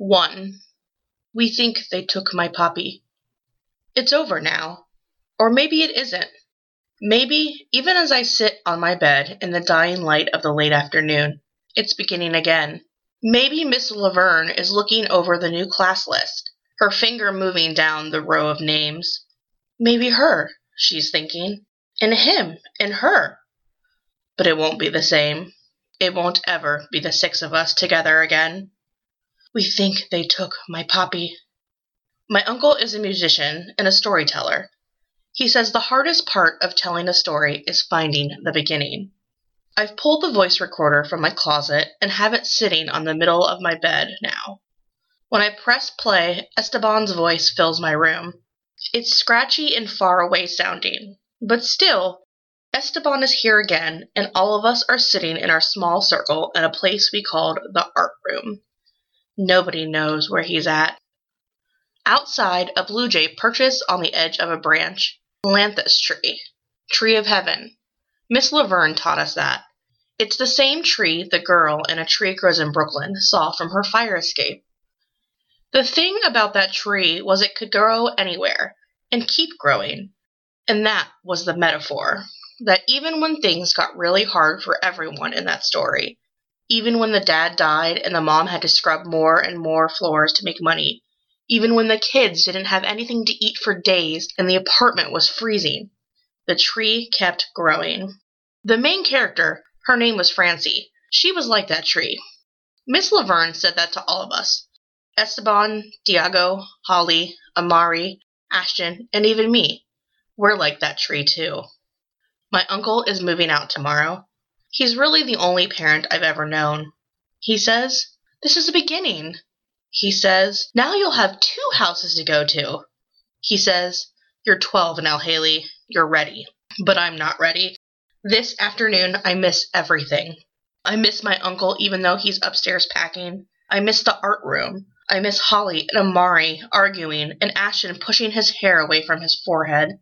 1. We think they took my papi. It's over now. Or maybe it isn't. Maybe, even as I sit on my bed in the dying light of the late afternoon, it's beginning again. Maybe Miss Laverne is looking over the new class list, her finger moving down the row of names. Maybe her, she's thinking, and him, and her. But it won't be the same. It won't ever be the six of us together again. We think they took my papi. My uncle is a musician and a storyteller. He says the hardest part of telling a story is finding the beginning. I've pulled the voice recorder from my closet and have it sitting on the middle of my bed now. When I press play, Esteban's voice fills my room. It's scratchy and far away sounding, but still, Esteban is here again, and all of us are sitting in our small circle in a place we called the art room. Nobody knows where he's at. Outside, a blue jay perches on the edge of a branch. Lanthus tree. Tree of heaven. Miss Laverne taught us that. It's the same tree the girl in A Tree Grows in Brooklyn saw from her fire escape. The thing about that tree was it could grow anywhere and keep growing. And that was the metaphor. That even when things got really hard for everyone in that story, even when the dad died and the mom had to scrub more and more floors to make money, even when the kids didn't have anything to eat for days and the apartment was freezing, the tree kept growing. The main character, her name was Francie. She was like that tree. Miss Laverne said that to all of us. Esteban, Tiago, Holly, Amari, Ashton, and even me. We're like that tree too. My uncle is moving out tomorrow. He's really the only parent I've ever known. He says, This is a beginning. He says, Now you'll have two houses to go to. He says, You're 12 now, Haley. You're ready. But I'm not ready. This afternoon, I miss everything. I miss my uncle, even though he's upstairs packing. I miss the art room. I miss Holly and Amari arguing and Ashton pushing his hair away from his forehead.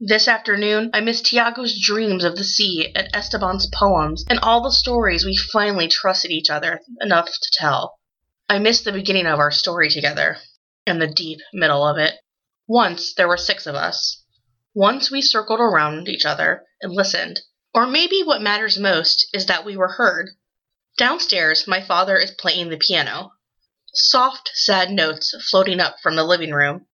This afternoon, I miss Tiago's dreams of the sea and Esteban's poems and all the stories we finally trusted each other enough to tell. I miss the beginning of our story together and the deep middle of it. Once there were six of us. Once we circled around each other and listened. Or maybe what matters most is that we were heard. Downstairs, my father is playing the piano. Soft, sad notes floating up from the living room.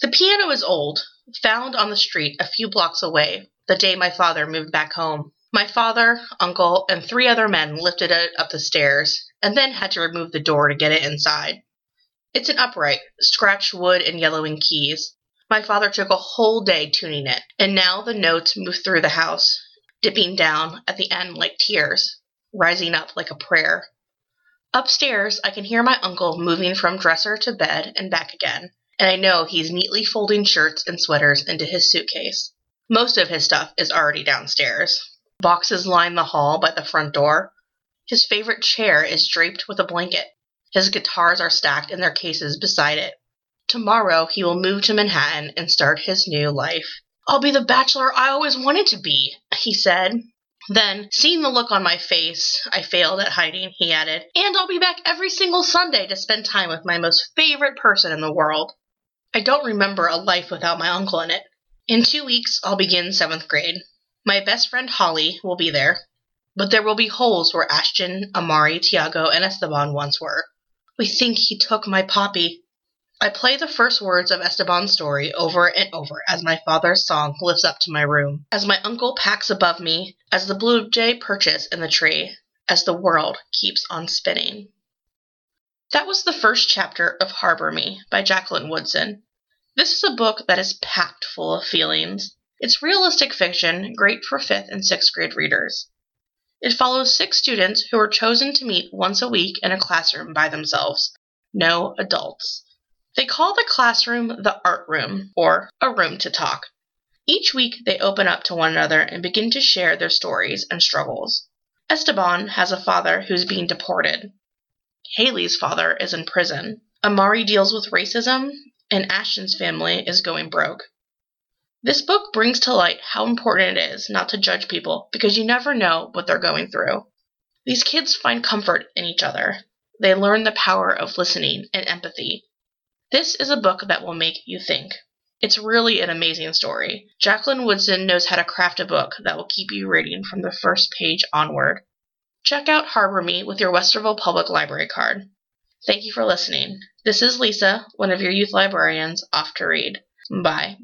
The piano is old, found on the street a few blocks away the day my father moved back home. My father, uncle, and three other men lifted it up the stairs and then had to remove the door to get it inside. It's an upright, scratched wood and yellowing keys. My father took a whole day tuning it, and now the notes move through the house, dipping down at the end like tears, rising up like a prayer. Upstairs, I can hear my uncle moving from dresser to bed and back again and I know he's neatly folding shirts and sweaters into his suitcase. Most of his stuff is already downstairs. Boxes line the hall by the front door. His favorite chair is draped with a blanket. His guitars are stacked in their cases beside it. Tomorrow he will move to Manhattan and start his new life. I'll be the bachelor I always wanted to be, he said. Then, seeing the look on my face I failed at hiding, he added, And I'll be back every single Sunday to spend time with my most favorite person in the world. I don't remember a life without my uncle in it. In two weeks, I'll begin seventh grade. My best friend Holly will be there, but there will be holes where Ashton, Amari, Tiago, and Esteban once were. We think he took my papi. I play the first words of Esteban's story over and over as my father's song lifts up to my room, as my uncle packs above me, as the blue jay perches in the tree, as the world keeps on spinning. That was the first chapter of Harbor Me by Jacqueline Woodson. This is a book that is packed full of feelings. It's realistic fiction, great for fifth and sixth grade readers. It follows six students who are chosen to meet once a week in a classroom by themselves. No adults. They call the classroom the art room, or a room to talk. Each week they open up to one another and begin to share their stories and struggles. Esteban has a father who's being deported. Haley's father is in prison. Amari deals with racism, and Ashton's family is going broke. This book brings to light how important it is not to judge people because you never know what they're going through. These kids find comfort in each other. They learn the power of listening and empathy. This is a book that will make you think. It's really an amazing story. Jacqueline Woodson knows how to craft a book that will keep you reading from the first page onward. Check out Harbor Me with your Westerville Public Library card. Thank you for listening. This is Lisa, one of your youth librarians, off to read. Bye.